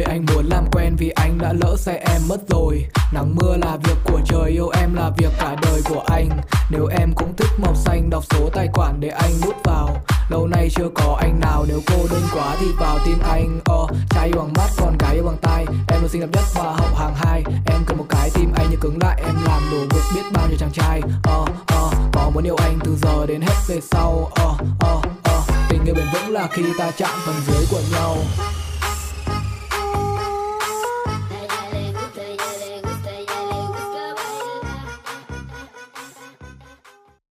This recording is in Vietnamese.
Anh muốn làm quen vì anh đã lỡ xe em mất rồi. Nắng mưa là việc của trời, yêu em là việc cả đời của anh. Nếu em cũng thích màu xanh, đọc số tài khoản để anh nút vào. Lâu nay chưa có anh nào, nếu cô đơn quá thì vào tim anh. Ờ, trai yêu bằng mắt, còn gái yêu bằng tai. Em luôn xinh đẹp nhất và hậu hàng hai. Em cần một cái tim anh như cứng lại, em làm đồ ngược biết bao nhiêu chàng trai. Ờ, ờ, có muốn yêu anh từ giờ đến hết về sau. Ờ, ờ, ờ, tình yêu bền vững là khi ta chạm phần dưới của nhau.